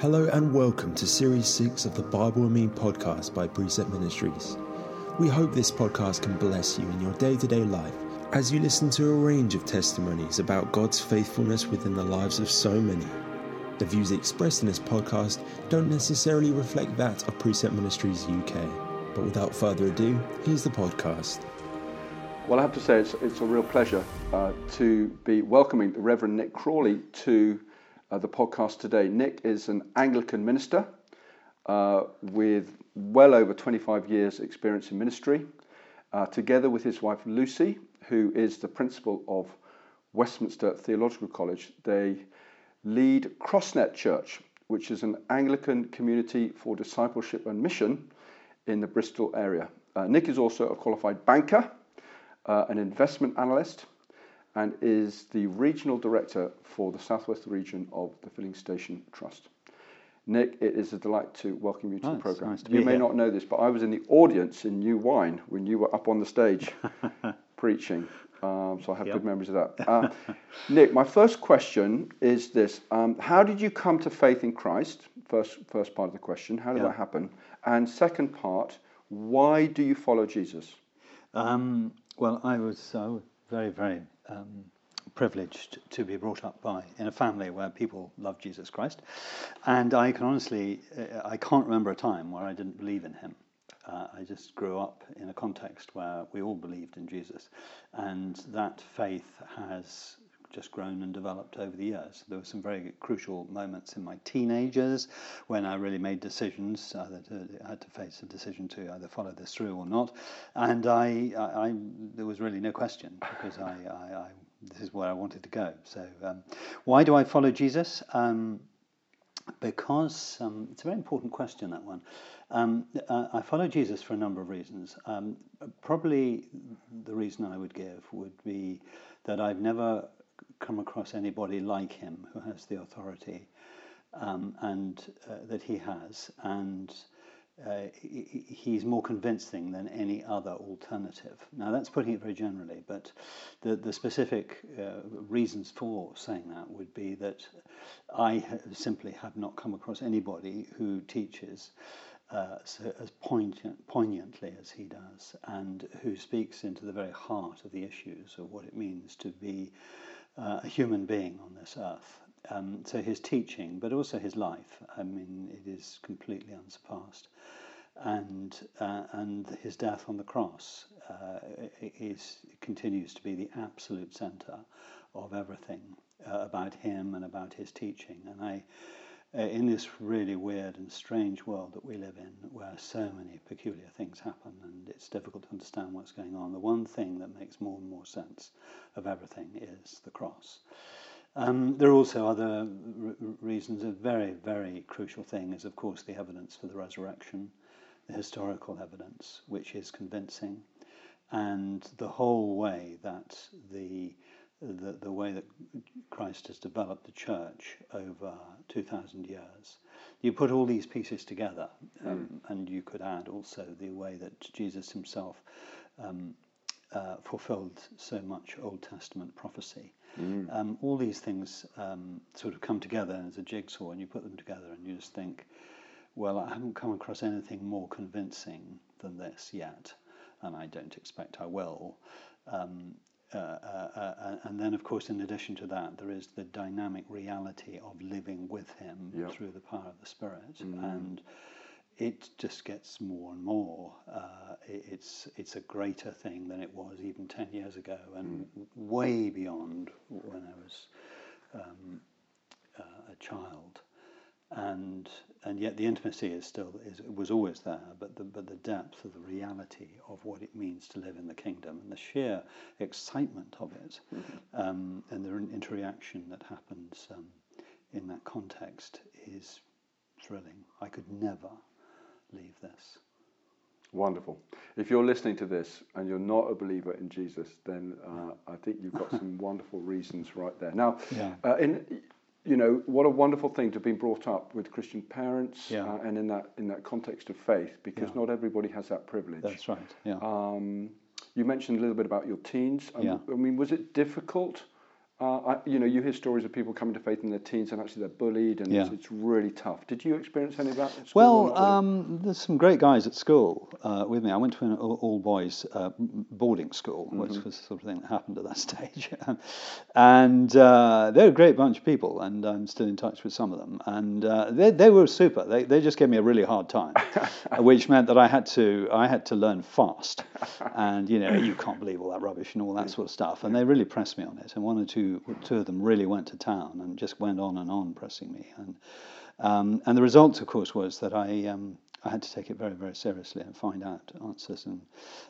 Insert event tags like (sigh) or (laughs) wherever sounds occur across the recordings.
Hello and welcome to Series 6 of the Bible and Me podcast by Precept Ministries. We hope this podcast can bless you in your day to day life as you listen to a range of testimonies about God's faithfulness within the lives of so many. The views expressed in this podcast don't necessarily reflect that of Precept Ministries UK. But without further ado, here's the podcast. Well, I have to say it's, it's a real pleasure uh, to be welcoming the Reverend Nick Crawley to uh, the podcast today. Nick is an Anglican minister uh, with well over 25 years' experience in ministry, uh, together with his wife Lucy, who is the principal of Westminster Theological College. They lead CrossNet Church, which is an Anglican community for discipleship and mission in the Bristol area. Uh, Nick is also a qualified banker, uh, an investment analyst, and is the regional director for the Southwest region of the Filling Station Trust. Nick, it is a delight to welcome you to the program. nice you may here. not know this, but I was in the audience in New Wine when you were up on the stage (laughs) preaching. Um, so I have Yep. good memories of that. Uh, (laughs) Nick, my first question is this: um, How did you come to faith in Christ? First, first part of the question. How did Yeah. that happen? And second part, why do you follow Jesus? Um, well, I was uh, very, very um, privileged to be brought up by in a family where people love Jesus Christ, and I can honestly, uh, I can't remember a time where I didn't believe in Him. Uh, I just grew up in a context where we all believed in Jesus, and that faith has just grown and developed over the years. There were some very crucial moments in my teenagers when I really made decisions. Either I had to face a decision to either follow this through or not, and I, I, I there was really no question because I, I, I this is where I wanted to go. So, um, why do I follow Jesus? Um, because um, it's a very important question, that one. Um, uh, I follow Jesus for a number of reasons. Um, probably the reason I would give would be that I've never come across anybody like him who has the authority um, and uh, that he has, and uh, he- he- he's more convincing than any other alternative. Now, that's putting it very generally, but the, the specific uh, reasons for saying that would be that I simply have not come across anybody who teaches uh, so, as poignant, poignantly as he does, and who speaks into the very heart of the issues of what it means to be uh, a human being on this earth. Um, so his teaching, but also his life, I mean, it is completely unsurpassed. And, uh, and his death on the cross uh, is, continues to be the absolute centre of everything uh, about him and about his teaching. And I, uh, in this really weird and strange world that we live in, where so many peculiar things happen and it's difficult to understand what's going on, the one thing that makes more and more sense of everything is the cross. Um, there are also other reasons. A very, very crucial thing is, of course, the evidence for the resurrection, the historical evidence, which is convincing, and the whole way that the the, the way that Christ has developed the church over 2,000 years. You put all these pieces together, um, and you could add also the way that Jesus himself um, uh, fulfilled so much Old Testament prophecy. Um, all these things um, sort of come together as a jigsaw, and you put them together, and you just think, well, I haven't come across anything more convincing than this yet, and I don't expect I will. Um, uh, uh, uh, and then, of course, in addition to that, there is the dynamic reality of living with Him Yep. through the power of the Spirit, and it just gets more and more. Uh, it, it's it's a greater thing than it was even ten years ago, and way beyond when I was um, uh, a child. And and yet the intimacy is still is was always there, but the but the depth of the reality of what it means to live in the kingdom and the sheer excitement of it, um, and the interaction that happens um, in that context is thrilling. I could never leave this. Wonderful. If you're listening to this and you're not a believer in Jesus, then uh, I think you've got (laughs) some wonderful reasons right there. Now, Yeah. uh, in you know, what a wonderful thing to have been brought up with Christian parents Yeah. uh, and in that in that context of faith, because Yeah. not everybody has that privilege. That's right. Yeah. Um, you mentioned a little bit about your teens. Um, Yeah. I mean, was it difficult uh, I, you know, you hear stories of people coming to faith in their teens and actually they're bullied and Yeah. it's, it's really tough. Did you experience any of that at school? Well, um, there's some great guys at school uh, with me. I went to an all, boys uh, boarding school, which was the sort of thing that happened at that (laughs) stage. and uh, they're a great bunch of people, and I'm still in touch with some of them. And uh, they, they were super. They, they just gave me a really hard time, (laughs) which meant that I had to I had to learn fast. And you know, you can't believe all that rubbish and all that sort of stuff. And they really pressed me on it. And one or two two of them really went to town and just went on and on pressing me. And um, and the result, of course, was that I um, I had to take it very very seriously and find out answers and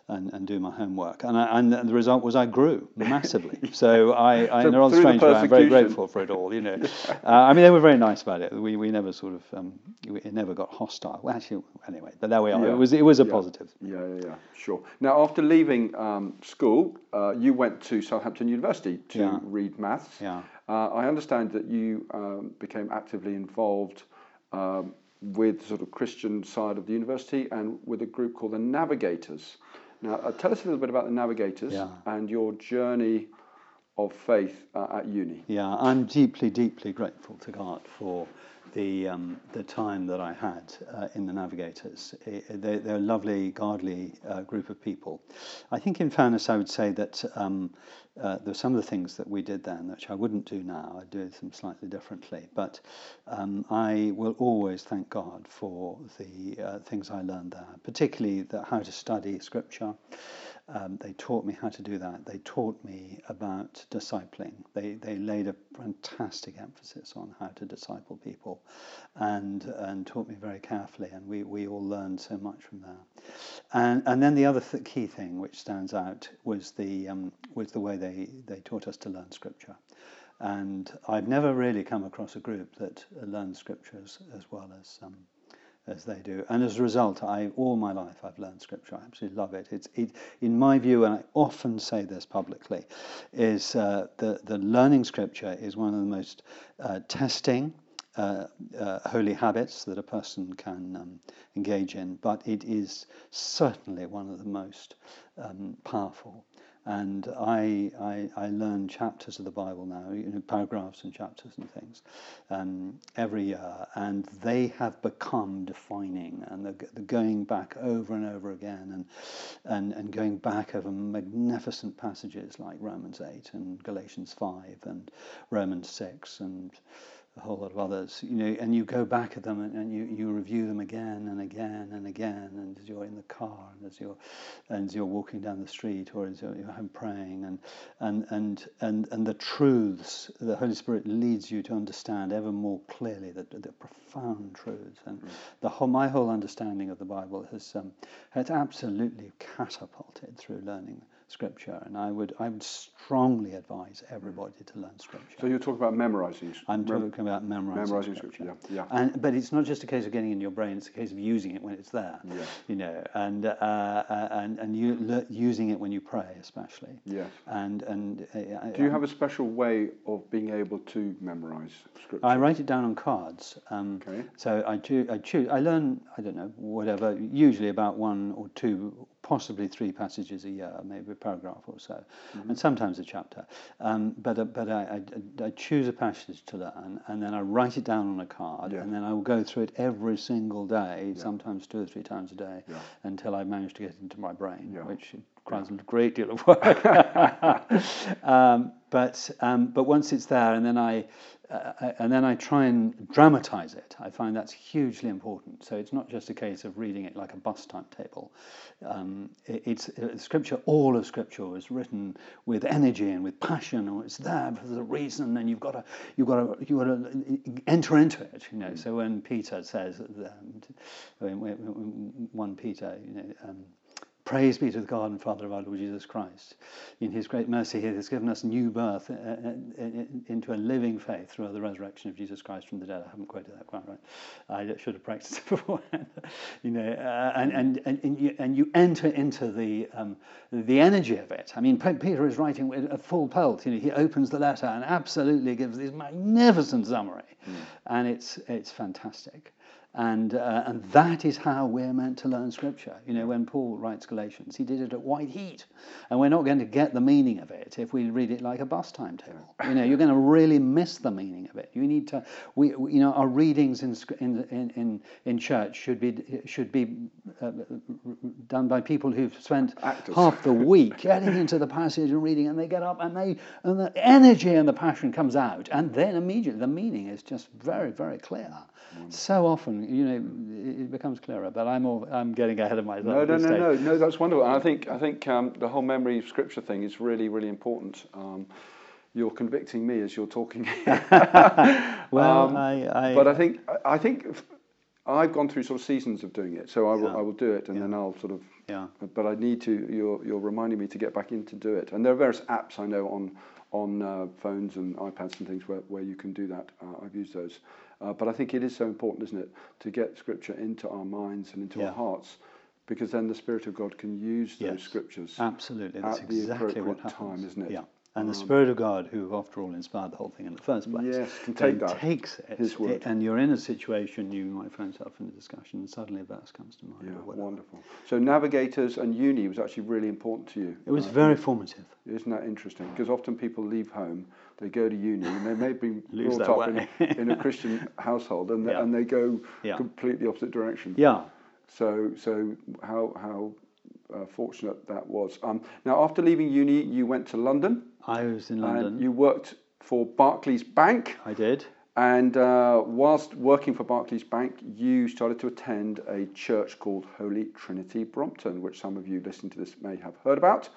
and, and do my homework. And I, and the result was I grew massively. (laughs) so I, I So in a rather through the strange way, I'm very grateful for it all. You know, uh, I mean they were very nice about it. We we never sort of um, we, it never got hostile. Well, actually, anyway, but there we are. Yeah. It was it was a Yeah. positive. Yeah, yeah, yeah, sure. Now, after leaving um, school, uh, you went to Southampton University to read maths. Yeah. Uh, I understand that you um, became actively involved um, with the sort of Christian side of the university and with a group called the Navigators. Now, uh, tell us a little bit about the Navigators Yeah. and your journey of faith uh, at uni. Yeah, I'm deeply, deeply grateful to God for the um, the time that I had uh, in the Navigators. I- They, they're a lovely, godly uh, group of people. I think, in fairness, I would say that um, uh, there are some of the things that we did then which I wouldn't do now. I'd do them slightly differently. But um, I will always thank God for the uh, things I learned there, particularly the, how to study Scripture. Um, they taught me how to do that. They taught me about discipling. They, they laid a fantastic emphasis on how to disciple people and, and taught me very carefully. And we, we all learned so much from there. And, and then the other th- key thing which stands out was the, um, was the way they, they taught us to learn Scripture. And I've never really come across a group that learns Scriptures as well as um, as they do. And as a result, I all my life I've learned Scripture. I absolutely love it. It's it, in my view, and I often say this publicly, is uh, the the learning Scripture is one of the most uh, testing. Uh, uh, holy habits that a person can um, engage in, but it is certainly one of the most um, powerful. And I, I, I learn chapters of the Bible now, you know, paragraphs and chapters and things, um, every year, and they have become defining, and they're, they're going back over and over again, and, and, and going back over magnificent passages like Romans 8 and Galatians 5 and Romans 6 and a whole lot of others, you know, and you go back at them and, and you, you review them again and again and again, and as you're in the car, and as you're, and as you're walking down the street, or as you're, you're home praying, and, and, and, and, and the truths the Holy Spirit leads you to understand ever more clearly, the, the profound truths, and the whole, my whole understanding of the Bible has, um, has absolutely catapulted through learning Scripture, and I would, I would strongly advise everybody to learn Scripture. So you're talking about memorizing. I'm mem- talking about memorizing, memorizing Scripture, yeah, yeah. And but it's not just a case of getting in your brain; it's a case of using it when it's there. Yeah. You know, and uh, uh, and and you le- using it when you pray, especially. Yes. And and uh, Do you have a special way of being able to memorize Scripture? I write it down on cards. Um, Okay. So I choose. I choose. I learn. I don't know. Whatever. Usually about one or two, possibly three passages a year, maybe a paragraph or so, and sometimes a chapter. Um, but uh, but I, I, I choose a passage to learn, and then I write it down on a card, Yeah. and then I will go through it every single day, sometimes two or three times a day, Yeah. until I manage to get it into my brain, Yeah. which requires a great deal of work. (laughs) um, but um, but once it's there, and then I uh, I- and then I try and dramatize it. I find that's hugely important. So it's not just a case of reading it like a bus timetable. Um, it, it's uh, scripture. All of scripture was written with energy and with passion, or it's there for the reason, and you've got to you've got to you got to enter into it. You know. So when Peter says, um, when, when, when one Peter, you know. Um, Praise be to the God and Father of our Lord Jesus Christ. In his great mercy, he has given us new birth uh, uh, uh, into a living faith through the resurrection of Jesus Christ from the dead. I haven't quoted that quite right. I should have practiced it (laughs) beforehand. you know, uh, and, and, and, and, you, and you enter into the, um, the energy of it. I mean, Peter is writing with a full pelt. You know, he opens the letter and absolutely gives this magnificent summary. And it's, it's fantastic. And, uh, and that is how we're meant to learn Scripture. You know, when Paul writes Galatians, he did it at white heat. And we're not going to get the meaning of it if we read it like a bus timetable. You know, you're going to really miss the meaning of it. You need to, we, you know, our readings in, in, in, in church should be, should be uh, done by people who've spent Actors. half the week getting into the passage and reading, and they get up and they, and the energy and the passion comes out. And then immediately the meaning is just very, very clear. So often, you know, it becomes clearer. But I'm all, I'm getting ahead of myself. No, no, no, stage. no, no. That's wonderful. And I think I think um, the whole memory of scripture thing is really, really important. Um, you're convicting me as you're talking. (laughs) Well, Um, I, I, but I think I think I've gone through sort of seasons of doing it, so I will, Yeah. I will do it, and Yeah. then I'll sort of. yeah, But I need to. You're you're reminding me to get back in to do it, and there are various apps I know on on uh, phones and iPads and things where, where you can do that. Uh, I've used those, uh, but I think it is so important, isn't it, to get Scripture into our minds and into Yeah. our hearts, because then the Spirit of God can use those Yes. Scriptures. absolutely. That's at the exactly what appropriate time, isn't it? Yeah. And the Um, Spirit of God, who after all inspired the whole thing in the first place, Yes, can take that, takes it, His word. it- and you're in a situation, you might find yourself in a discussion, and suddenly a verse comes to mind. Yeah, wonderful. So navigators and uni was actually really important to you. It was Uh, very formative. Isn't that interesting? Because often people leave home, they go to uni, and they may be (laughs) brought up in, in a Christian (laughs) household, and, they, Yeah. and they go Yeah. completely opposite direction. Yeah. So, so how how uh, fortunate that was. Um, now, after leaving uni, you went to London, I was in London. and you worked for Barclays Bank. I did. And uh, whilst working for Barclays Bank, you started to attend a church called Holy Trinity Brompton, which some of you listening to this may have heard about.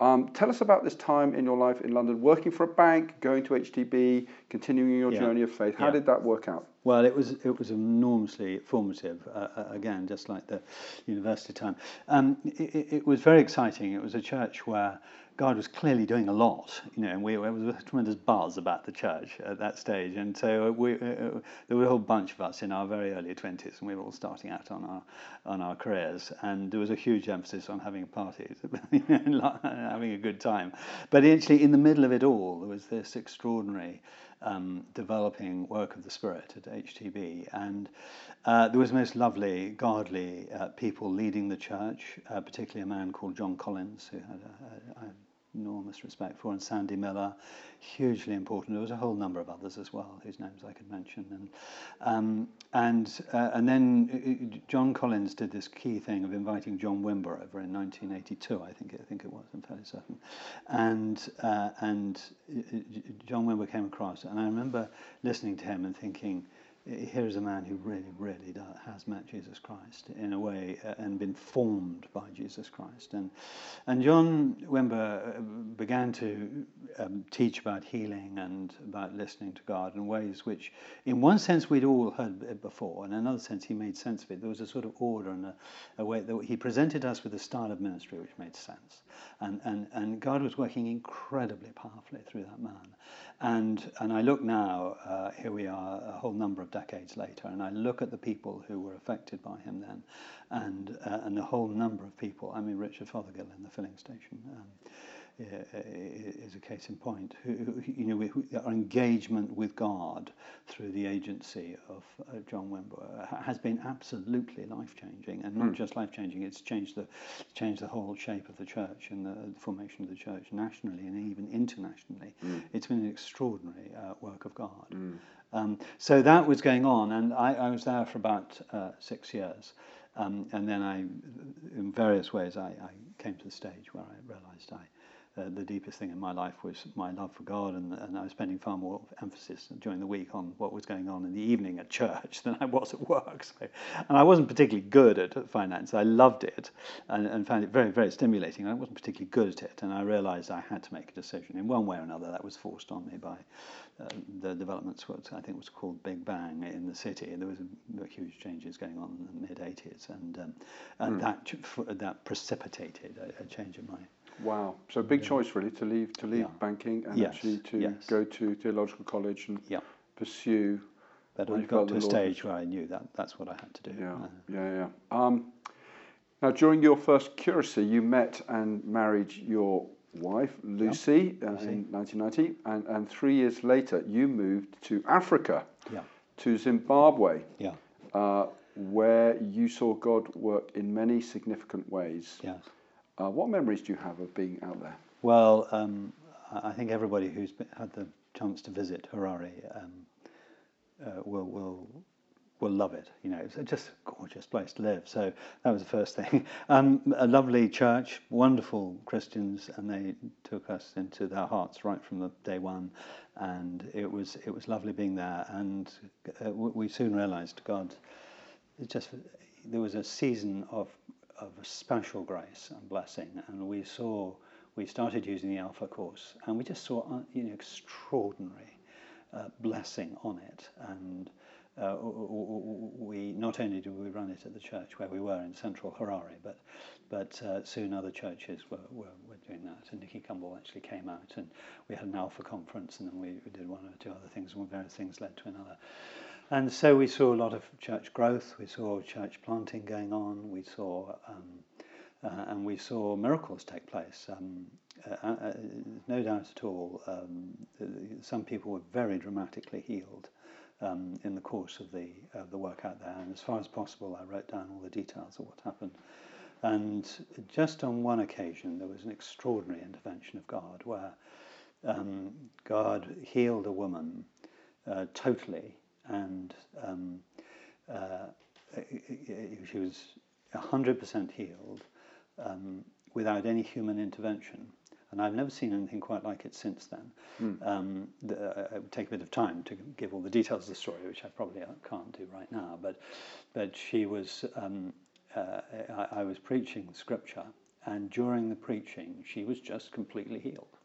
Um, tell us about this time in your life in London, working for a bank, going to HTB, continuing your Yeah. journey of faith. How Yeah. did that work out? Well, it was it was enormously formative. Uh, uh, again, just like the university time, um, it, it- it was very exciting. It was a church where God was clearly doing a lot, you know, and we, there was a tremendous buzz about the church at that stage. And so we, uh, there were a whole bunch of us in our very early twenties, and we were all starting out on our on our careers. And there was a huge emphasis on having parties, (laughs) having a good time. But actually, in the middle of it all, there was this extraordinary um, developing work of the Spirit at HTB. And uh, there was most lovely, godly uh, people leading the church, uh, particularly a man called John Collins, who had a, a, a enormous respect for, and Sandy Miller, hugely important. There was a whole number of others as well, whose names I could mention. And um, and uh, and then uh, John Collins did this key thing of inviting John Wimber over in 1982, I think I think it was, I'm fairly certain. And uh, and uh, John Wimber came across, and I remember listening to him and thinking here's a man who really, really does, has met Jesus Christ in a way uh, and been formed by Jesus Christ. And, and John Wimber uh, began to um, teach about healing and about listening to God in ways which, in one sense, we'd all heard before, in another sense, he made sense of it. There was a sort of order and a, a way that he presented us with a style of ministry which made sense. And, and, and God was working incredibly powerfully through that man. And, and I look now, uh, here we are a whole number of decades later, and I look at the people who were affected by him then, and, uh, and a whole number of people. I mean, Richard Fothergill in the filling station um, is a case in point. You know, our engagement with God through the agency of uh, John Wimber has been absolutely life changing, and not Mm. just life changing. It's changed the changed the whole shape of the church and the formation of the church nationally and even internationally. Mm. It's been an extraordinary uh, work of God. Mm. Um, so that was going on, and I, I was there for about uh, six years. Um, and then I, in various ways, I, I came to the stage where I realized I, uh, the deepest thing in my life was my love for God, and, and I was spending far more emphasis during the week on what was going on in the evening at church (laughs) than I was at work. So, and I wasn't particularly good at finance. I loved it and, and found it very, very stimulating. I wasn't particularly good at it, and I realized I had to make a decision in one way or another. That was forced on me by uh, the developments, what I think was called Big Bang in the city. There was a, huge changes going on in the mid 80s, and, um, and Mm. that that precipitated a, a change in my Wow. So big choice really to leave to leave Yeah. banking and Yes, actually to yes. go to theological college and yeah. pursue. But I got to a stage where I knew that that's what I had to do. Yeah, Uh, yeah, yeah. Um, now, during your first curacy, you met and married your wife, Lucy, uh, Lucy. in 1990, and, and three years later, you moved to Africa, yeah, to Zimbabwe. yeah. uh, where you saw God work in many significant ways. Yes. Uh, what memories do you have of being out there? Well, um, I think everybody who's been, had the chance to visit Harare um, uh, will will will love it. You know, it's just a gorgeous place to live. So that was the first thing. (laughs) Um, a lovely church, wonderful Christians, and they took us into their hearts right from the day one, and it was it was lovely being there. And uh, we soon realised God, it just there was a season of of special grace and blessing, and we saw we started using the Alpha course, and we just saw an you know extraordinary uh, blessing on it, and uh, we not only did we run it at the church where we were in central Harare, but but uh, soon other churches were, were, were doing that. And Nicky Gumbel actually came out, and we had an Alpha conference, and then we, we did one or two other things, and various things led to another. And so we saw a lot of church growth. We saw church planting going on. We saw um, uh, and we saw miracles take place. Um, uh, uh, no doubt at all, um, some people were very dramatically healed um, in the course of the of the work out there. And as far as possible, I wrote down all the details of what happened. And just on one occasion, there was an extraordinary intervention of God where um, God healed a woman uh, totally, and um, uh, she was 100% healed um, without any human intervention. And I've never seen anything quite like it since then. Um, the, uh, it would take a bit of time to give all the details of the story, which I probably uh, can't do right now. But, but she was, um, uh, I, I was preaching scripture, and during the preaching, she was just completely healed.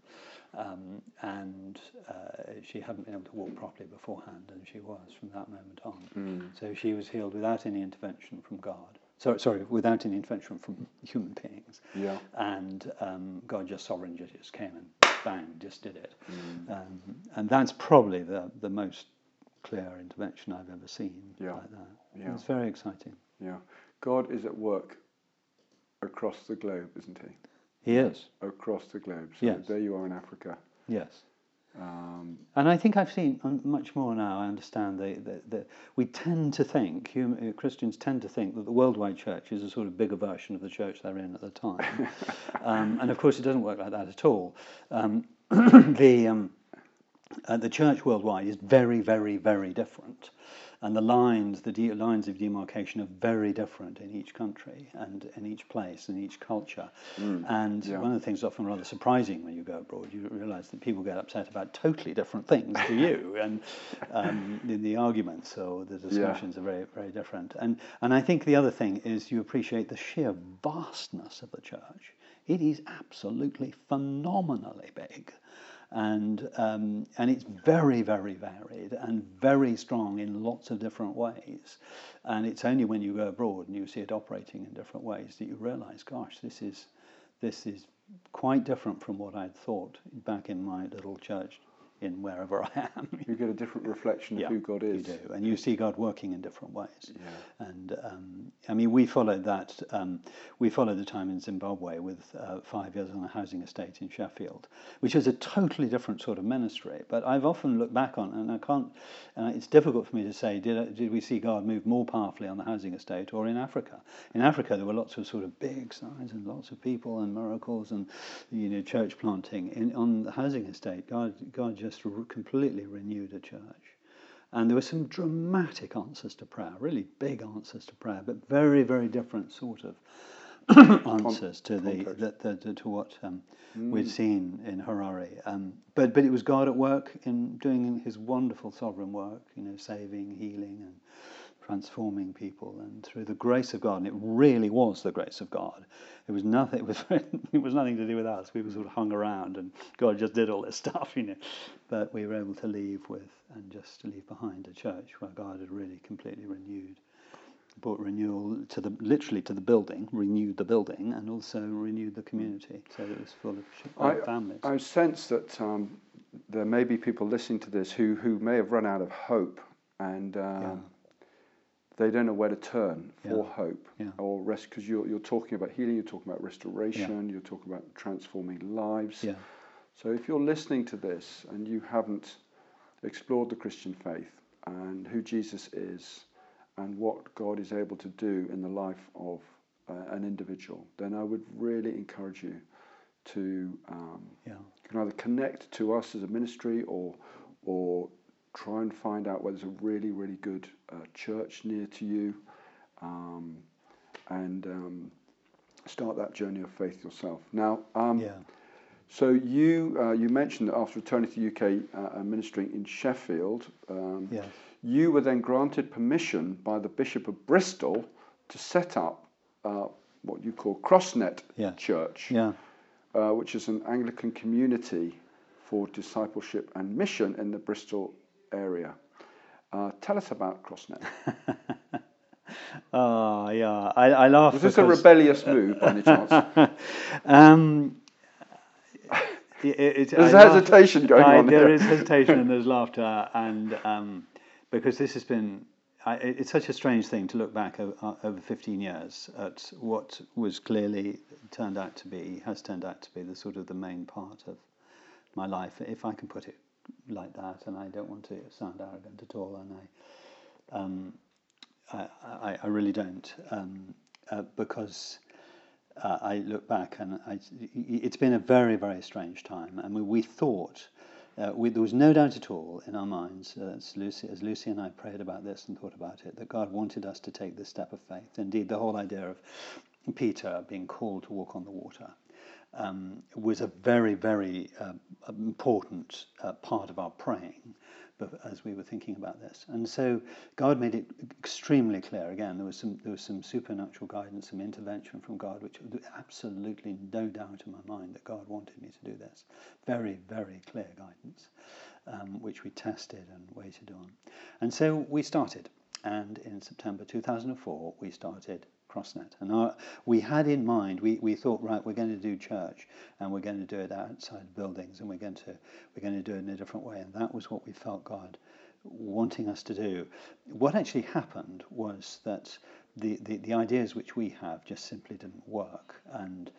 Um, and uh, she hadn't been able to walk properly beforehand, and she was from that moment on. So she was healed without any intervention from God. Sorry, sorry, without any intervention from (laughs) human beings. Yeah. And um, God just sovereignly just came and bang, just did it. Um, and that's probably the, the most clear intervention I've ever seen Yeah. like that. Yeah. It's very exciting. Yeah. God is at work across the globe, isn't he? He is, Across the globe. So Yes. there you are in Africa. yes. Um, And I think I've seen um, much more now. I understand that we tend to think, human, uh, Christians tend to think that the worldwide church is a sort of bigger version of the church they're in at the time. (laughs) um, and of course, it doesn't work like that at all. Um, (clears throat) the, um, uh, the church worldwide is very, very, very different. And the lines, the de- lines of demarcation are very different in each country and in each place and each culture. and yeah. one of the things often rather surprising when you go abroad, you realise that people get upset about totally different things to you, (laughs) and um, in the arguments or the discussions are very, very different. And and I think the other thing is you appreciate the sheer vastness of the church. It is absolutely phenomenally big and um, and it's very very varied and very strong in lots of different ways. And it's only when you go abroad and you see it operating in different ways that you realize gosh this is this is quite different from what I'd thought back in my little church in wherever I am (laughs) you get a different reflection of who God is. you do and you see God working in different ways Yeah. and um, I mean, we followed that. Um, we followed the time in Zimbabwe with uh, five years on a housing estate in Sheffield, which is a totally different sort of ministry. But I've often looked back on, and I can't. Uh, it's difficult for me to say, did did we see God move more powerfully on the housing estate or in Africa? In Africa, there were lots of sort of big signs and lots of people and miracles and you know church planting. In, on the housing estate, God God just re- completely renew the church. And there were some dramatic answers to prayer, really big answers to prayer, but very, very different sort of (coughs) answers to the, the, the, the to what um, we'd seen in Harare. Um, but but it was God at work in doing His wonderful sovereign work, you know, saving, healing, and transforming people, and through the grace of God. And it really was the grace of God. It was nothing. It was (laughs) it was nothing to do with us. We were sort of hung around, and God just did all this (laughs) stuff, you know. But we were able to leave with and just to leave behind a church where God had really completely renewed, brought renewal to the literally to the building, renewed the building, and also renewed the community. So it was full of I, families. I sense that um, there may be people listening to this who, who may have run out of hope and um, Yeah. They don't know where to turn for Yeah. hope Yeah. or rest because you're, you're talking about healing, you're talking about restoration, you're talking about transforming lives. yeah, So if you're listening to this and you haven't explored the Christian faith and who Jesus is and what God is able to do in the life of uh, an individual, then I would really encourage you to um, Yeah. can either connect to us as a ministry or or try and find out where there's a really really good uh, church near to you, um, and um, start that journey of faith yourself. Now, um, Yeah. so you uh, you mentioned that after returning to the UK uh, and ministering in Sheffield, um, Yes. you were then granted permission by the Bishop of Bristol to set up uh, what you call CrossNet Yeah. Church, Yeah. uh, which is an Anglican community for discipleship and mission in the Bristol area. Uh, tell us about CrossNet. Oh, (laughs) yeah. I, I laugh. Was this a rebellious move by any chance? (laughs) um, it, it, There's I laugh- hesitation going I- on There here. is hesitation and there's (laughs) laughter, and um, because this has been, I, it's such a strange thing to look back over, over 15 years at what was clearly turned out to be, has turned out to be the sort of the main part of my life, if I can put it like that. And I don't want to sound arrogant at all, and I. Um, I, I, I really don't, um, uh, because uh, I look back and I, it's been a very, very strange time. And we, we thought, uh, we, there was no doubt at all in our minds, uh, as, Lucy, as Lucy and I prayed about this and thought about it, that God wanted us to take this step of faith. Indeed, the whole idea of Peter being called to walk on the water um, was a very, very uh, important uh, part of our praying as we were thinking about this. And so God made it extremely clear. Again, there was some there was some supernatural guidance, some intervention from God, which absolutely no doubt in my mind that God wanted me to do this. Very, very clear guidance, um, which we tested and waited on. And so we started. And in September 2004, we started CrossNet. And our, we had in mind, we, we thought, right, we're going to do church and we're going to do it outside buildings and we're going to we're going to do it in a different way. And that was what we felt God wanting us to do. What actually happened was that the, the, the ideas which we have just simply didn't work. And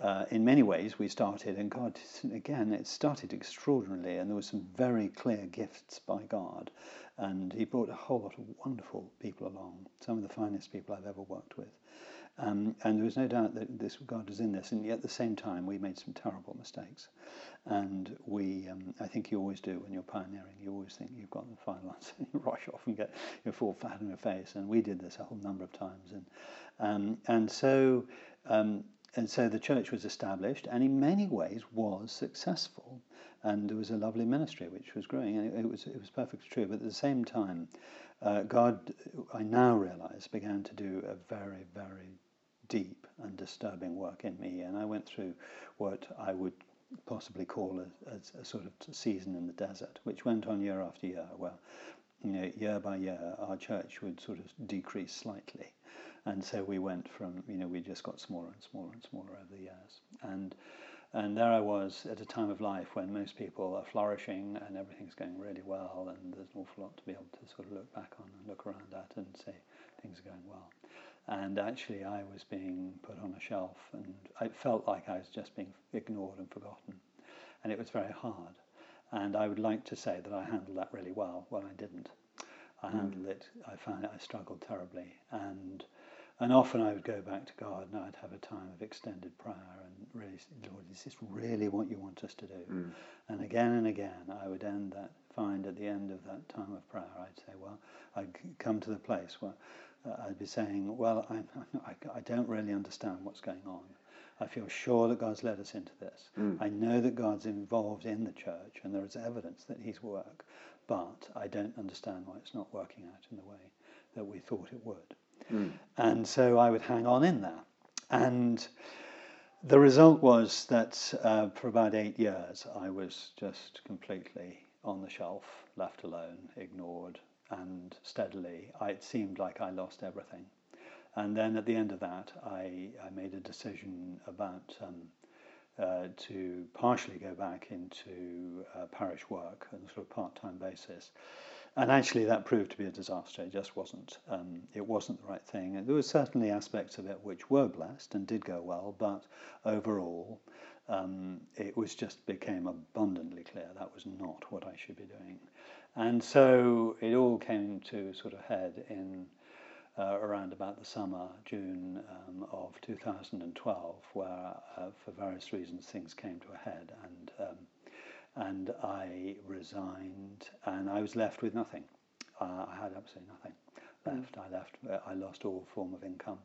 uh, in many ways, we started, and God, again, it started extraordinarily, and there were some very clear gifts by God. And He brought a whole lot of wonderful people along, some of the finest people I've ever worked with. Um, and there was no doubt that this God was in this, and yet at the same time, we made some terrible mistakes. And we, um, I think you always do when you're pioneering, you always think you've got the final (laughs) answer, and you rush off and get you fall flat on your face. And we did this a whole number of times. And um, and so um, and so the church was established, and in many ways was successful. And there was a lovely ministry which was growing, and it, was it was perfectly true. But at the same time, uh, God, I now realise, began to do a very very deep and disturbing work in me, and I went through what I would possibly call a, a, a, sort of season in the desert, which went on year after year, where you know, year by year our church would sort of decrease slightly, and so we went from you know we just got smaller and smaller and smaller over the years, and and there I was at a time of life when most people are flourishing and everything's going really well, and there's an awful lot to be able to sort of look back on and look around at and say things are going well. And actually, I was being put on a shelf, and I felt like I was just being ignored and forgotten. And it was very hard. And I would like to say that I handled that really well. Well, I didn't. I hmm. handled it. I found it, I struggled terribly, and and often I would go back to God, and I'd have a time of extended prayer, and really, Lord, is this really what you want us to do? Mm. And again and again, I would end that. Find at the end of that time of prayer, I'd say, well, I'd come to the place where uh, I'd be saying, well, I, I, I don't really understand what's going on. I feel sure that God's led us into this. Mm. I know that God's involved in the church and there is evidence that He's work, but I don't understand why it's not working out in the way that we thought it would. Mm. And so I would hang on in there. And the result was that uh, for about eight years, I was just completely on the shelf, left alone, ignored, and steadily, I, it seemed like I lost everything. And then at the end of that, I, I made a decision about um, uh, to partially go back into uh, parish work on a sort of part-time basis. And actually, that proved to be a disaster. It just wasn't. Um, it wasn't the right thing. And there were certainly aspects of it which were blessed and did go well, but overall, um, it was just became abundantly clear that was not what I should be doing. And so it all came to sort of head in uh, around about the summer, June um, of 2012, where uh, for various reasons things came to a head, and um, and I resigned, and I was left with nothing. Uh, I had absolutely nothing left. Mm. I left. I lost all form of income.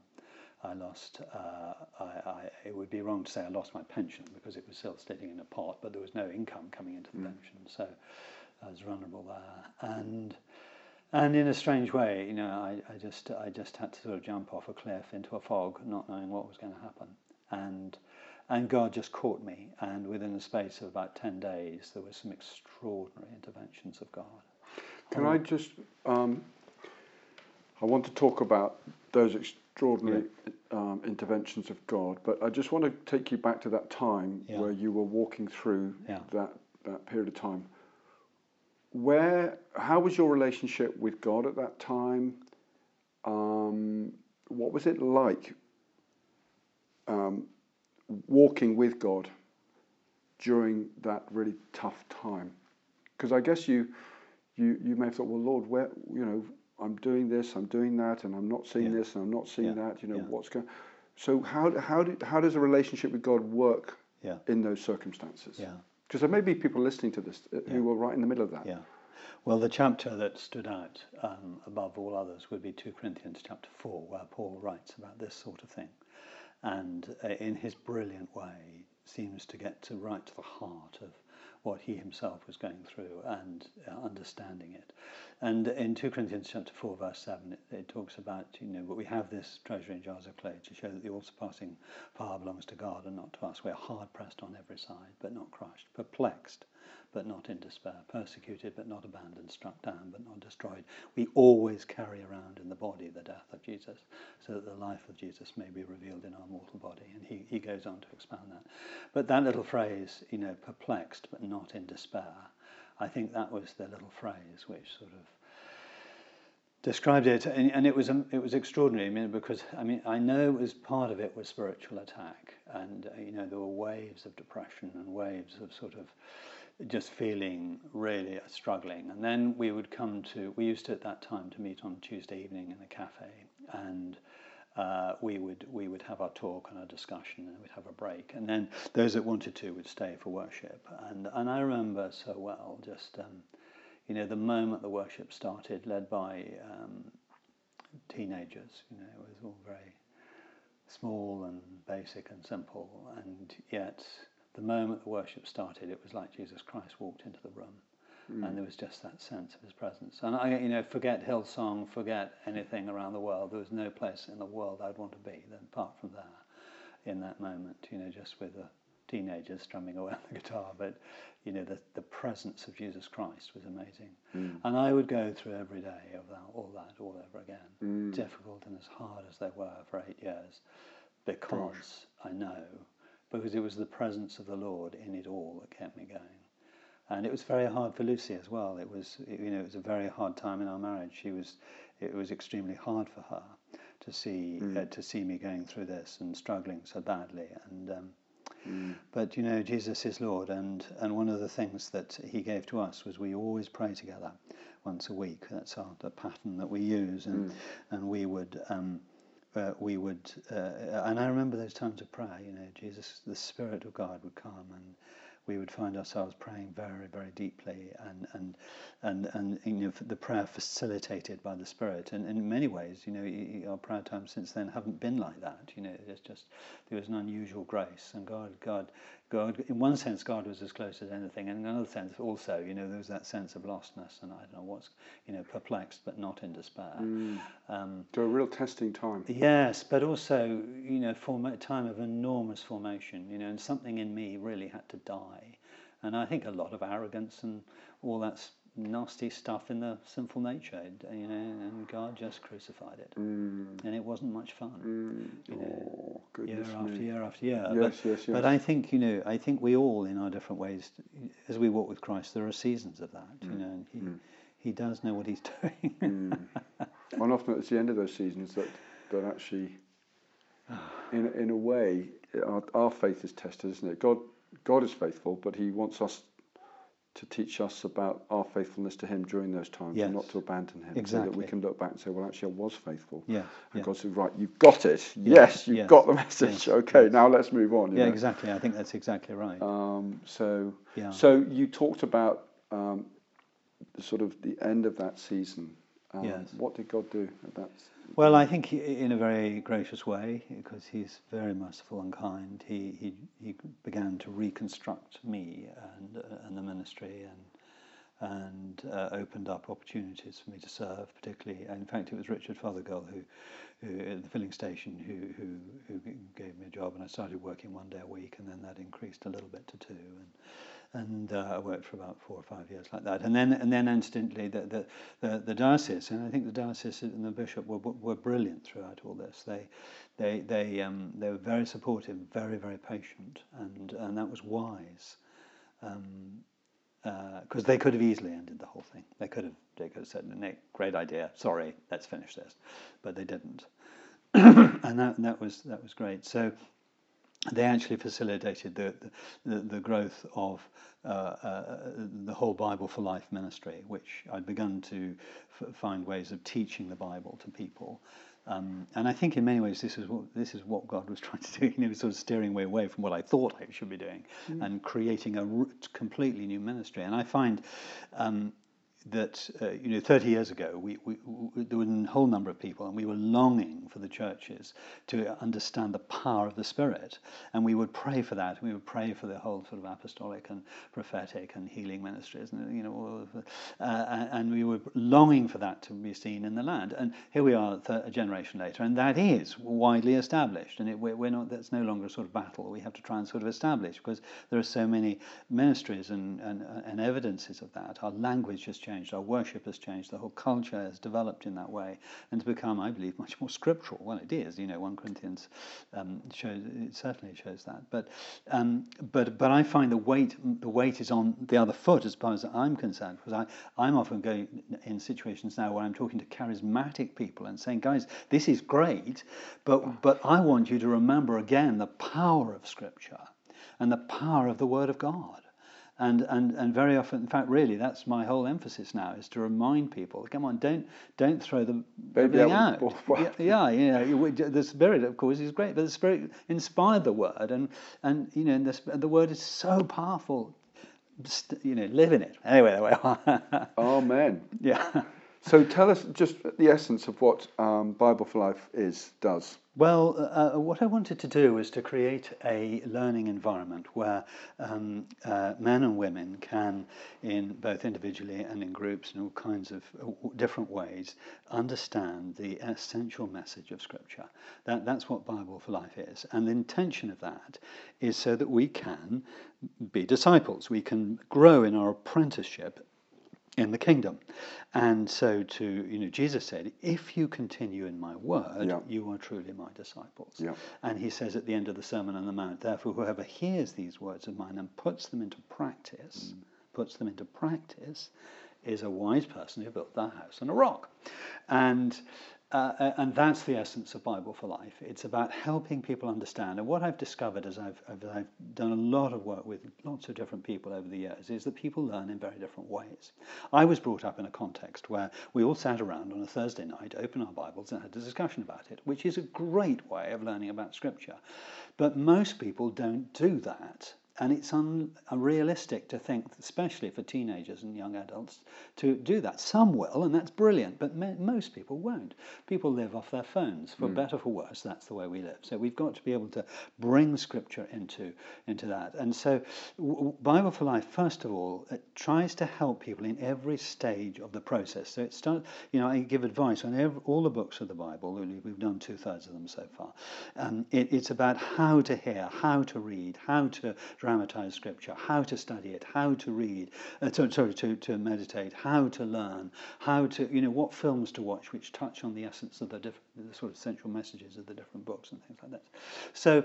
I lost. Uh, I, I, it would be wrong to say I lost my pension because it was still sitting in a pot, but there was no income coming into the mm. pension, so I was vulnerable there. And and in a strange way, you know, I, I just I just had to sort of jump off a cliff into a fog, not knowing what was going to happen, and and God just caught me. And within the space of about ten days, there were some extraordinary interventions of God. Can I just? Um, I want to talk about those extraordinary yeah. um, interventions of God, but I just want to take you back to that time yeah. where you were walking through yeah. that that period of time. Where, how was your relationship with God at that time? Um, what was it like um, walking with God during that really tough time? Because I guess you, you, you may have thought, well, Lord, where, you know, I'm doing this, I'm doing that, and I'm not seeing yeah. this, and I'm not seeing yeah. that. You know, yeah. what's going? So how how do, how does a relationship with God work in those circumstances? Yeah. Because there may be people listening to this uh, who were right in the middle of that. Yeah. Well, the chapter that stood out um, above all others would be 2 Corinthians chapter 4, where Paul writes about this sort of thing. And uh, in his brilliant way, seems to get to right to the heart of what he himself was going through and uh, understanding it. And in 2 Corinthians chapter 4, verse 7, it, it, talks about, you know, but we have this treasure in jars of clay to show that the all surpassing power belongs to God and not to us. We're hard pressed on every side, but not crushed, perplexed, but not in despair, persecuted, but not abandoned, struck down, but not destroyed. We always carry around in the body the death of Jesus, so that the life of Jesus may be revealed in our mortal body. And he, he goes on to expand that. But that little phrase, you know, perplexed, but not in despair, I think that was the little phrase which sort of described it, and, and, it was um, it was extraordinary. I mean, because I mean, I know it was part of it was spiritual attack, and uh, you know there were waves of depression and waves of sort of just feeling really struggling. And then we would come to, we used to at that time to meet on Tuesday evening in a cafe, and uh, we would we would have our talk and our discussion, and we'd have a break. And then those that wanted to would stay for worship. And and I remember so well, just um, you know, the moment the worship started, led by um, teenagers. You know, it was all very small and basic and simple, and yet the moment the worship started, it was like Jesus Christ walked into the room. Mm. And there was just that sense of his presence. And I, you know, forget Hillsong, forget anything around the world. There was no place in the world I'd want to be than apart from there, in that moment. You know, just with the teenagers strumming away (laughs) on the guitar. But you know, the the presence of Jesus Christ was amazing. Mm. And I would go through every day of that, all that, all over again, mm. difficult and as hard as they were for eight years, because Gosh. I know because it was the presence of the Lord in it all that kept me going. And it was very hard for Lucy as well. It was, you know, it was a very hard time in our marriage. She was, it was extremely hard for her to see mm. uh, to see me going through this and struggling so badly. And um, mm. but you know, Jesus is Lord, and and one of the things that He gave to us was we always pray together once a week. That's our the pattern that we use, and mm. and we would. Um, uh, we would, uh, and I remember those times of prayer, you know, Jesus, the Spirit of God would come and we would find ourselves praying very, very deeply and, and, and, and you know, the prayer facilitated by the Spirit. And in many ways, you know, our prayer times since then haven't been like that. You know, it's just, there was an unusual grace and God, God God, in one sense, God was as close as anything, and in another sense, also, you know, there was that sense of lostness, and I don't know what's, you know, perplexed but not in despair. Mm. Um, to a real testing time. Yes, but also, you know, form a time of enormous formation, you know, and something in me really had to die, and I think a lot of arrogance and all that nasty stuff in the sinful nature, you know, and God just crucified it, mm. and it wasn't much fun, mm. you know, oh, year after year after year. Yes, but, yes, yes. But I think you know, I think we all, in our different ways, as we walk with Christ, there are seasons of that, mm. you know, and He mm. He does know what He's (laughs) doing. mm. And often it's the end of those seasons that that actually, in in a way, our, our faith is tested, isn't it? God God is faithful, but He wants us to teach us about our faithfulness to Him during those times Yes. and not to abandon Him. So that we can look back and say, well, actually, I was faithful. Yeah, And yeah. God says, right, you've got it. Yes, you've yes, got the message. yes, okay, now let's move on. Yeah, know. exactly. I think that's exactly right. Um, so, Yeah. so you talked about um, sort of the end of that season. Um, Yes. What did God do at that? Well, I think in a very gracious way, because he's very merciful and kind. He he, he began to reconstruct me and and the ministry and and uh, opened up opportunities for me to serve. Particularly, and in fact, it was Richard Fothergill who, who at the filling station who, who who gave me a job, and I started working one day a week, and then that increased a little bit to two, and and uh, I worked for about four or five years like that, and then and then instantly the the, the, the diocese, and I think the diocese and the bishop were were brilliant throughout all this. They they they um, they were very supportive, very very patient, and and that was wise. Um, because they could have easily ended the whole thing. They could have they could have said, "Nick, great idea. Sorry, let's finish this," but they didn't, (coughs) and that that was that was great. So they actually facilitated the the, the growth of uh, uh, the whole Bible for Life ministry, which I'd begun to f- find ways of teaching the Bible to people. Um, and I think in many ways this is what this is what God was (laughs) trying to do. You was sort of steering me away from what I thought I should be doing, and creating a completely new ministry. And I find um, that uh, you know 30 years ago we, we, we, there were a whole number of people and we were longing for the churches to understand the power of the spirit. And we would pray for that. And we would pray for the whole sort of apostolic and prophetic and healing ministries and you know all of uh, and we were longing for that to be seen in the land. And here we are a generation later and that is widely established. And it, we're, not that's no longer a sort of battle we have to try and sort of establish because there are so many ministries and, and, and evidences of that. Our language has changed our worship has changed the whole culture has developed in that way and to become I believe much more scriptural. Well it is you know 1 Corinthians um, shows it certainly shows that. But um, but but I find the weight the weight is on the other foot as far as I'm concerned because I I'm often going in situations now where I'm talking to charismatic people and saying guys this is great but but I want you to remember again the power of scripture and the power of the word of God and, and, and very often, in fact, really, that's my whole emphasis now is to remind people, come on, don't don't throw the Baby everything out out. with the bathwater. Yeah, yeah, the Spirit, of course, is great, but the Spirit inspired the Word, and and you know, the, the Word is so powerful. You know, live in it. Anyway, there we are. (laughs) Amen. yeah. So tell us just the essence of what um, Bible for Life is, does. Well, uh, what I wanted to do was to create a learning environment where um, uh, men and women can, in both individually and in groups in all kinds of uh, different ways, understand the essential message of Scripture. That, that's what Bible for Life is. And the intention of that is so that we can be disciples, we can grow in our apprenticeship in the kingdom. And so to you know Jesus said, if you continue in my word, Yeah. you are truly my disciples. Yeah. And he says at the end of the Sermon on the Mount, therefore whoever hears these words of mine and puts them into practice, mm. puts them into practice, is a wise person who built their house on a rock. And uh, and that's the essence of Bible for Life. It's about helping people understand. And what I've discovered as I've, I've, I've done a lot of work with lots of different people over the years is that people learn in very different ways. I was brought up in a context where we all sat around on a Thursday night, opened our Bibles, and had a discussion about it, which is a great way of learning about Scripture. But most people don't do that. And it's un- unrealistic to think, especially for teenagers and young adults, to do that. Some will, and that's brilliant, but me- most people won't. People live off their phones, for better for worse. That's the way we live. So we've got to be able to bring Scripture into into that. And so, w- Bible for Life, first of all, it tries to help people in every stage of the process. So it starts, you know, I give advice on every, all the books of the Bible. We've done two thirds of them so far. Um, it, it's about how to hear, how to read, how to dramatize Scripture, how to study it, how to read, uh, to, sorry, to, to meditate, how to learn, how to, you know, what films to watch which touch on the essence of the, different, the sort of central messages of the different books and things like that. So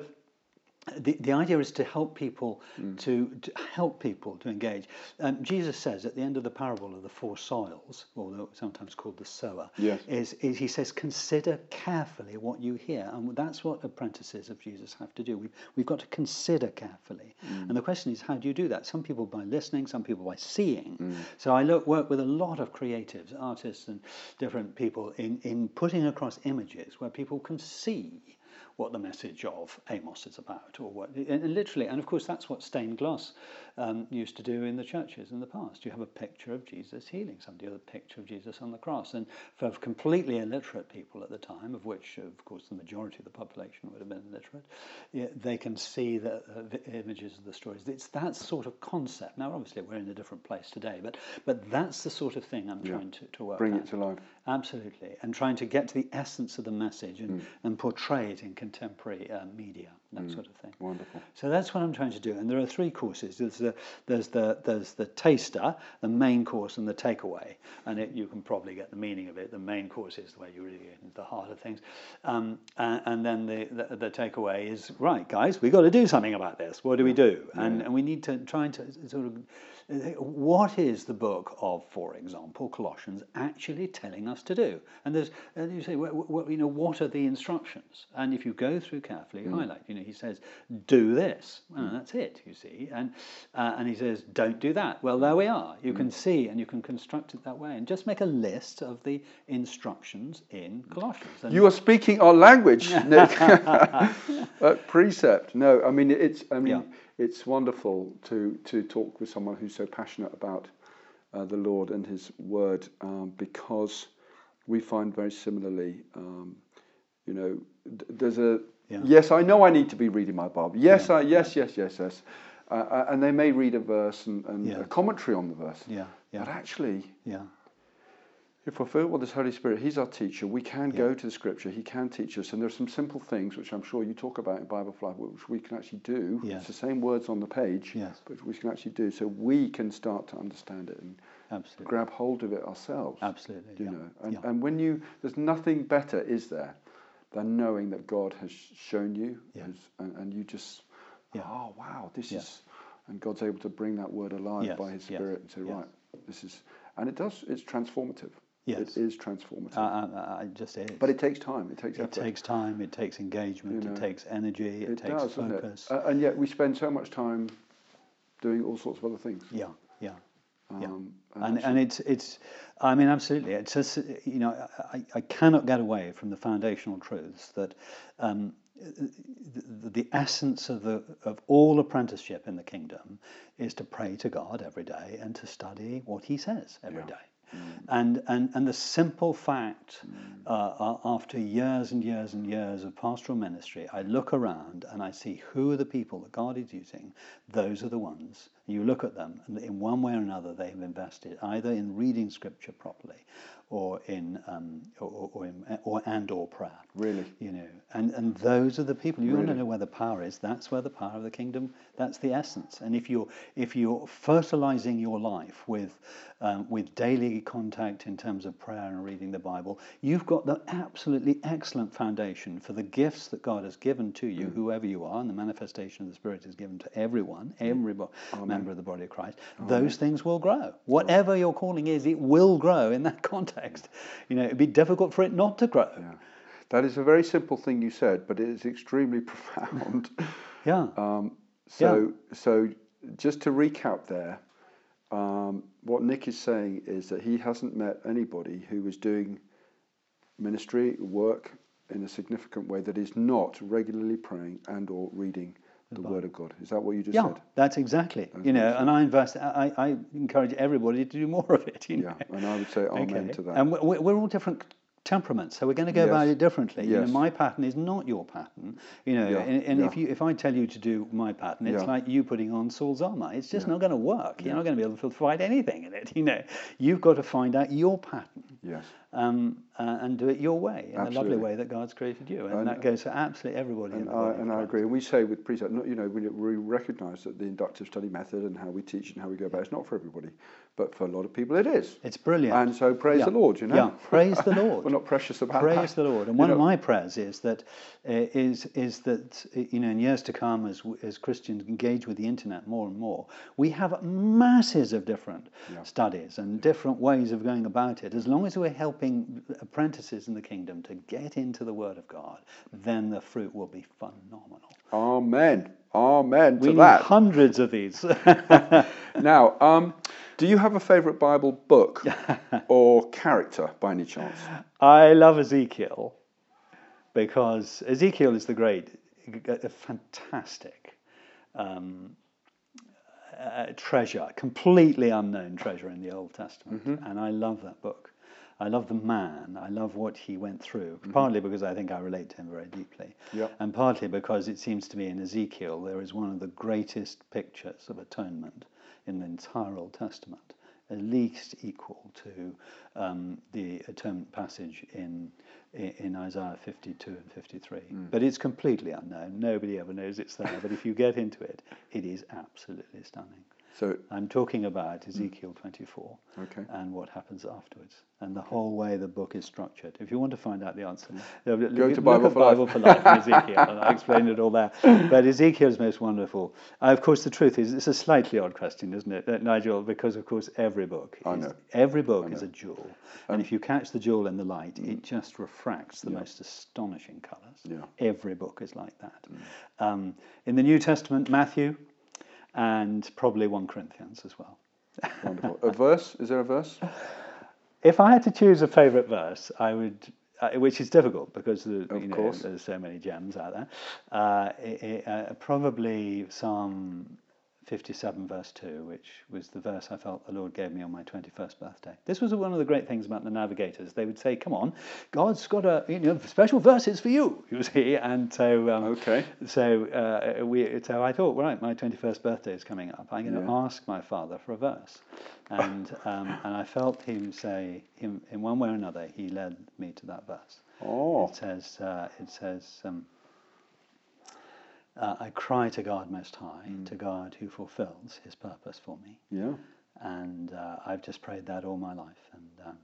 the, the idea is to help people hmm. to, to help people to engage. Um, Jesus says at the end of the parable of the four soils, although sometimes called the sower, Yes. is, is he says, consider carefully what you hear, and that's what apprentices of Jesus have to do. We've, we've got to consider carefully, hmm. and the question is, how do you do that? Some people by listening, some people by seeing. Hmm. So I look, work with a lot of creatives, artists, and different people in in putting across images where people can see what the message of Amos is about, or what, and, literally, and of course, that's what stained glass um, used to do in the churches in the past. You have a picture of Jesus healing somebody, or a picture of Jesus on the cross, and for completely illiterate people at the time, of which, of course, the majority of the population would have been illiterate, yeah, they can see the uh, vi- images of the stories. It's that sort of concept. Now, obviously, we're in a different place today, but but that's the sort of thing I'm trying to, to work Bring at. it to life. Absolutely, and trying to get to the essence of the message and, and portray it in contemporary uh, media, that sort of thing. Wonderful. So that's what I'm trying to do, and there are three courses. There's the there's the there's the taster, the main course, and the takeaway. And it, you can probably get the meaning of it. The main course is the way you really get into the heart of things, um, and, and then the, the the takeaway is right, guys. We've got to do something about this. What do we do? And and we need to try and to sort of what is the book of, for example, Colossians, actually telling us to do? And there's, and you say, well, you know, what are the instructions? And if you go through carefully, Hmm. highlight, you know, he says, do this. Well, that's it, you see. And, uh, and he says, don't do that. Well, there we are. You Hmm. can see and you can construct it that way. And just make a list of the instructions in Colossians. And You are speaking our language, (laughs) Nick. (laughs) uh, precept. No, I mean it's. I mean Yeah. it's wonderful to to talk with someone who's so passionate about uh, the Lord and His Word, um, because we find very similarly. Um, you know, there's a. Yeah. Yes, I know I need to be reading my Bible. Yes, I yes yes yes yes. Uh, uh, and they may read a verse and, and Yeah. a commentary on the verse. yeah, But actually, yeah, if we're filled with this Holy Spirit, He's our teacher. We can go to the Scripture. He can teach us, and there are some simple things which I'm sure you talk about in Bible Life, which we can actually do. Yes. It's the same words on the page, Yes. but we can actually do, so we can start to understand it and absolutely. grab hold of it ourselves. Absolutely. You yeah. know, and, yeah. and when you, there's nothing better, is there, than knowing that God has shown you, Yeah. has, and, and you just, Yeah. oh wow, this Yeah. is, and God's able to bring that word alive Yes, by His yes, Spirit and say, yes. right, this is, and it does, it's transformative. Yes. It is transformative. Uh, uh, uh, it just is. But it takes time. It takes effort. It takes time, it takes engagement, You know, it takes energy, it, it takes does, focus. Uh, and yet we spend so much time doing all sorts of other things. yeah, yeah. yeah. Um, And, and it's, it's, I mean, absolutely. It's just, you know, I, I cannot get away from the foundational truths that um, the, the essence of, the, of all apprenticeship in the kingdom is to pray to God every day and to study what He says every day. And, and, and the simple fact, uh, uh, after years and years and years of pastoral ministry, I look around and I see who are the people that God is using. Those are the ones. You look at them, and in one way or another, they have invested either in reading Scripture properly, or in um, or, or, in, or and or prayer. Really? you know, and and those are the people. You want to know where the power is. That's where the power of the kingdom. That's the essence. And if you're if you're fertilizing your life with um, with daily contact in terms of prayer and reading the Bible, you've got the absolutely excellent foundation for the gifts that God has given to you, whoever you are, and the manifestation of the Spirit is given to everyone, everybody. bo- member of the body of Christ. Those things will grow. Whatever your calling is, it will grow in that (laughs) context. You know, it'd be difficult for it not to grow. yeah. That is a very simple thing you said, but it is extremely (laughs) profound. (laughs) Yeah. Um, so, so just to recap there, um, what Nick is saying is that he hasn't met anybody who is doing ministry work in a significant way that is not regularly praying and or reading the Word of God. Is that what you just Yeah, said? that's exactly. You know, and I invest. I, I encourage everybody to do more of it. (laughs) You know? Yeah, and I would say amen to that. And we- we're all different temperaments, so we're going to go about it differently. Yes. You know, my pattern is not your pattern. You know, Yeah, and, and if you if I tell you to do my pattern, it's Yeah. like you putting on Saul's armor. It's just not going to work. You're not going to be able to fight anything in it. (laughs) You know, you've got to find out your pattern. Yes. um, uh, and do it your way, in Absolutely. the lovely way that God's created you. And, And- that goes for absolutely everybody. in And the I, and I agree. And we say with precept, you know, we, we recognise that the inductive study method and how we teach and how we go about it is not for everybody, but for a lot of people it is. It's brilliant. And so praise Yeah. the Lord, you know. Yeah, praise the Lord. (laughs) We're not precious about Praise that. the Lord. And You one of my prayers is that uh, is is that you know in years to come, as as Christians engage with the internet more and more, we have masses of different Yeah. studies and different ways of going about it. As long as we're helping apprentices in the kingdom to get into the Word of God, then the fruit will be phenomenal. Amen. Amen We to need that. hundreds of these. (laughs) Now, um, do you have a favourite Bible book (laughs) or character by any chance? I love Ezekiel because Ezekiel is the great, fantastic um, uh, treasure, completely unknown treasure in the Old Testament. And I love that book. I love the man. I love what he went through, partly because I think I relate to him very deeply, Yep. and partly because it seems to me in Ezekiel there is one of the greatest pictures of atonement in the entire Old Testament, at least equal to um, the atonement passage in, in in Isaiah 52 and 53. But it's completely unknown. Nobody ever knows it's there. but if you get into it, it is absolutely stunning. So, I'm talking about Ezekiel 24 okay. and what happens afterwards, and the whole way the book is structured. If you want to find out the answer, Go look, to look Bible at for Life. For Life and Ezekiel, and I explained it all there. (laughs) But Ezekiel is most wonderful. Uh, of course, the truth is, it's a slightly odd question, isn't it, uh, Nigel? Because of course, every book, is, every book is a jewel, and if you catch the jewel in the light, it just refracts the most astonishing colours. Yeah. Every book is like that. Um, in the New Testament, Matthew, and probably 1 Corinthians as well. Wonderful. A verse? Is there a verse? If I had to choose a favourite verse, I would, uh, which is difficult because the, Of you know, course. there's so many gems out there. Uh, i i uh, probably Psalm 57, verse 2, which was the verse I felt the Lord gave me on my 21st birthday. This was one of the great things about the navigators. They would say, "Come on, God's got a you know special verses for you," (laughs) you see, and so um, Okay. so uh, we, so I thought, right, my 21st birthday is coming up. I'm going to Yeah. ask my father for a verse, and (laughs) um, and I felt him say, him in one way or another, he led me to that verse. Oh, It says, uh, it says, um, uh, I cry to God Most High, Mm. to God who fulfills His purpose for me, yeah. and uh, I've just prayed that all my life, and um,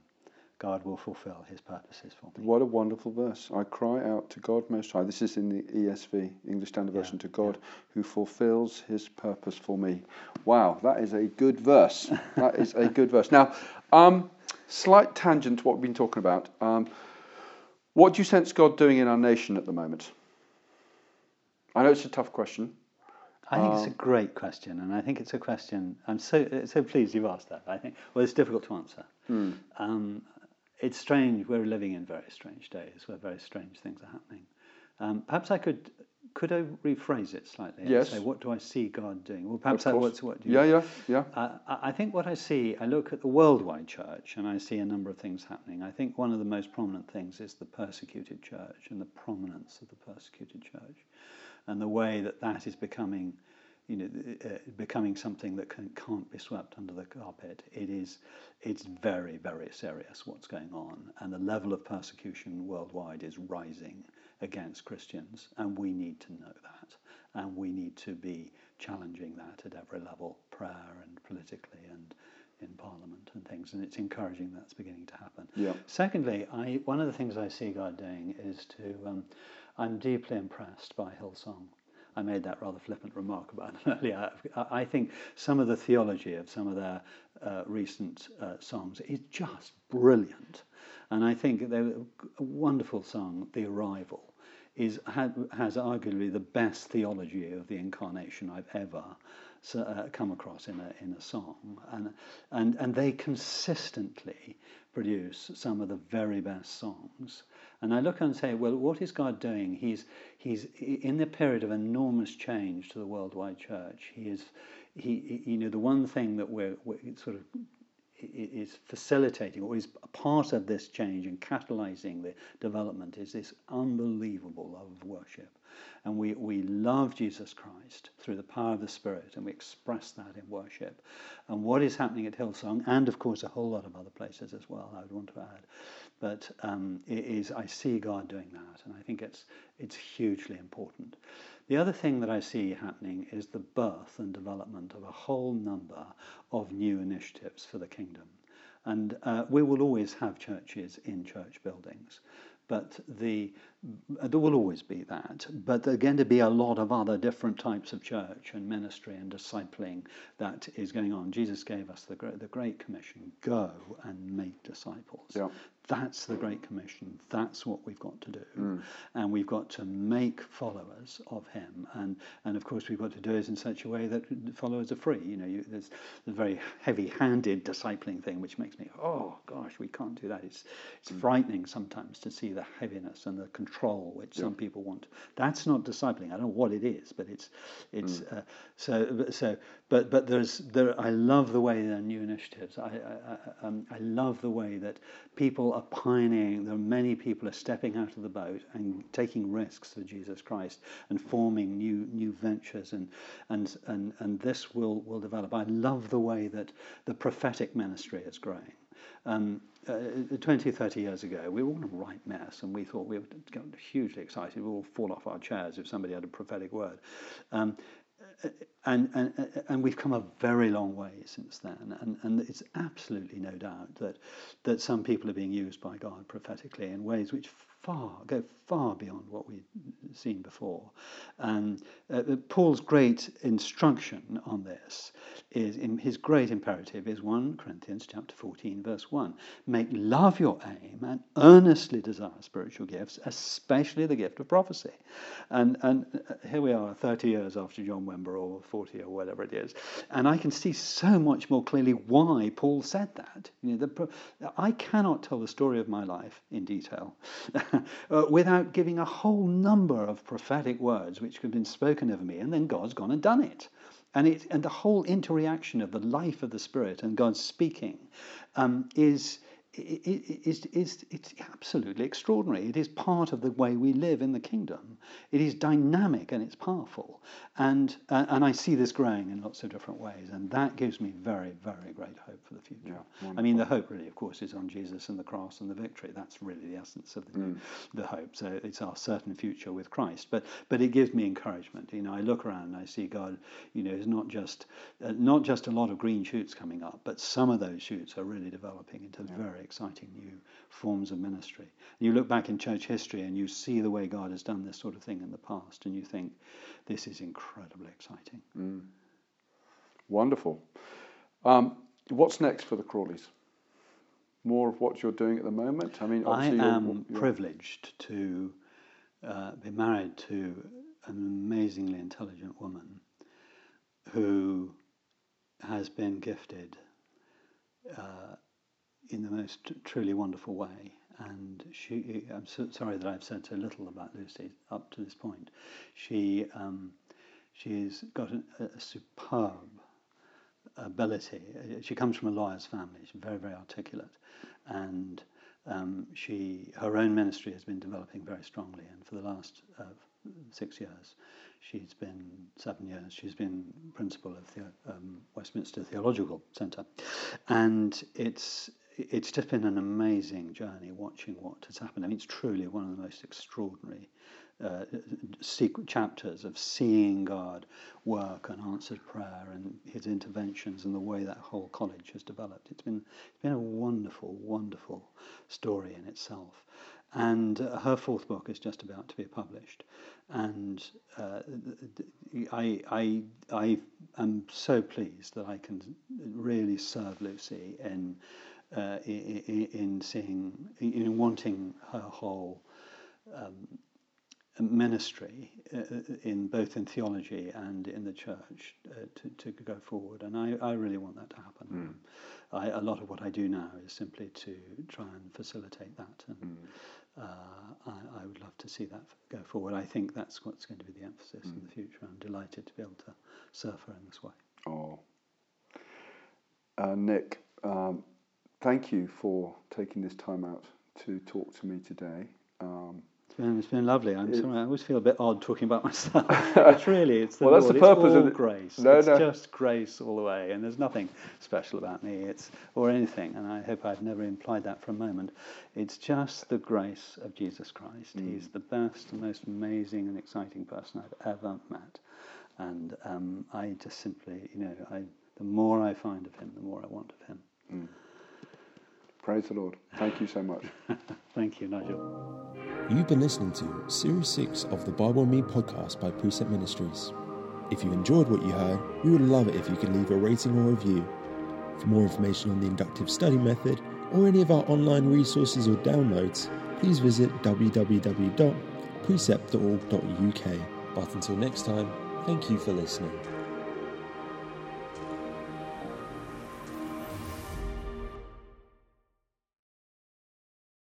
God will fulfill His purposes for me. What a wonderful verse. I cry out to God Most High. This is in the ESV, English Standard Yeah, Version, to God who fulfills his purpose for me. Wow, that is a good verse. that is a good verse. Now, um, slight tangent to what we've been talking about. Um, what do you sense God doing in our nation at the moment? I know it's a tough question. I think it's Um, a great question, and I think it's a question. I'm so so pleased you've asked that. I think well, it's difficult to answer. Hmm. Um, it's strange. We're living in very strange days where very strange things are happening. Um, perhaps I could could I rephrase it slightly Yes. and say, what do I see God doing? Well, perhaps Of that, course. what's what do you Yeah, yeah, yeah. uh, I think what I see, I look at the worldwide church and I see a number of things happening. I think one of the most prominent things is the persecuted church and the prominence of the persecuted church and the way that that is becoming, you know, uh, becoming something that can, can't be swept under the carpet. It is, it's very, very serious what's going on, and the level of persecution worldwide is rising against Christians, and we need to know that, and we need to be challenging that at every level, prayer and politically and in Parliament and things, and it's encouraging that's beginning to happen. Yeah. Secondly, I, one of the things I see God doing is to, um, I'm deeply impressed by Hillsong. I made that rather flippant remark about it (laughs) earlier. I think some of the theology of some of their uh, recent uh, songs is just brilliant. And I think a wonderful song, The Arrival, is, ha, has arguably the best theology of the incarnation I've ever uh, come across in a, in a song. And, and, and they consistently produce some of the very best songs. And I look and say, well, what is God doing? He's, he's in the period of enormous change to the worldwide church. He is, he, you know, the one thing that we're, we're sort of is facilitating or is part of this change and catalyzing the development is this unbelievable love of worship. And we, we love Jesus Christ through the power of the Spirit, and we express that in worship. And what is happening at Hillsong, and of course a whole lot of other places as well, I would want to add, but um, it is I see God doing that, and I think it's it's hugely important. The other thing that I see happening is the birth and development of a whole number of new initiatives for the kingdom. And uh, we will always have churches in church buildings but the there will always be that. But there are going to be a lot of other different types of church and ministry and discipling that is going on. Jesus gave us the great, the great commission: go and make disciples. Yeah. That's the Great Commission. That's what we've got to do. Mm. And we've got to make followers of him. And, and of course, we've got to do it in such a way that followers are free. You know, you, there's a very heavy handed discipling thing, which makes me, oh gosh, we can't do that. It's, it's mm. frightening sometimes to see the heaviness and the control which yeah. some people want. That's not discipling. I don't know what it is, but it's, it's mm. uh, so, so, but, but there's, there, I love the way there are new initiatives. I, I, um, I love the way that people are pioneering. There are many people are stepping out of the boat and taking risks for Jesus Christ and forming new new ventures and and and, and this will will develop. I love the way that the prophetic ministry is growing. Um, uh, 20, 30 years ago, we were all a right mess, and we thought we were hugely excited. We'd all fall off our chairs if somebody had a prophetic word. Um, and, and, and we've come a very long way since then. And, and it's absolutely no doubt that, that some people are being used by God prophetically in ways which far go far beyond what we've seen before. And uh, Paul's great instruction on this is in his great imperative is 1 Corinthians chapter 14 verse 1 make love your aim and earnestly desire spiritual gifts especially the gift of prophecy. And and uh, here we are 30 years after John Wimber or 40 or whatever it is. And I can see so much more clearly why Paul said that. You know, the, I cannot tell the story of my life in detail (laughs) (laughs) uh, without giving a whole number of prophetic words which have been spoken over me and then God's gone and done it. And, it, and the whole interaction of the life of the Spirit and God speaking um, is, is, is, it's absolutely extraordinary. It is part of the way we live in the kingdom. It is dynamic and it's powerful. And, uh, and I see this growing in lots of different ways. And that gives me very, very great hope for the future. Yeah, I mean, the hope really, of course, is on Jesus and the cross and the victory. That's really the essence of the, mm. the hope. So it's our certain future with Christ. But, but it gives me encouragement. You know, I look around and I see God, you know, is not just, uh, not just a lot of green shoots coming up, but some of those shoots are really developing into yeah. very exciting new forms of ministry. And you look back in church history and you see the way God has done this sort of thing in the past, and you think, this is incredibly exciting. Mm. Wonderful. Um, what's next for the Crawleys? More of what you're doing at the moment? I mean, I am you're, you're... privileged to uh, be married to an amazingly intelligent woman who has been gifted uh, in the most truly wonderful way. And she, I'm so sorry that I've said so little about Lucy up to this point. She, um, she's got a, a superb ability. She comes from a lawyer's family. She's very, very articulate, and um, she, her own ministry has been developing very strongly. And for the last uh, six years, she's been seven years. She's been principal of the um, Westminster Theological Centre, and it's it's just been an amazing journey watching what has happened. I mean, it's truly one of the most extraordinary uh, chapters of seeing God work and answered prayer and his interventions and the way that whole college has developed. It's been, it's been a wonderful, wonderful story in itself. And uh, her fourth book is just about to be published. And uh, I, I, I am so pleased that I can really serve Lucy in uh, in, in, seeing, in wanting her whole um, ministry uh, in both in theology and in the church uh, to, to go forward. And I, I really want that to happen. Mm. I, a lot of what I do now is simply to try and facilitate that. And mm. uh, I, I, would love to see that go forward. I think that's what's going to be the emphasis mm. in the future. I'm delighted to be able to serve her in this way. Oh. Uh, Nick, um, thank you for taking this time out to talk to me today. Um, been it's been lovely. I'm sorry, I always feel a bit odd talking about myself. (laughs) it's really it's the Well, that's the purpose it's of grace. No, it's no. just grace all the way, and there's nothing special about me. It's or anything, and I hope I've never implied that for a moment. It's just the grace of Jesus Christ. Mm. He's the best and most amazing and exciting person I've ever met, and um, I just simply, you know, I the more I find of him, the more I want of him. Praise the Lord. Thank you so much. (laughs) Thank you, Nigel. You've been listening to Series 6 of the Bible and Me podcast by Precept Ministries. If you enjoyed what you heard, we would love it if you could leave a rating or review. For more information on the inductive study method or any of our online resources or downloads, please visit www.precept.org.uk. But until next time, thank you for listening.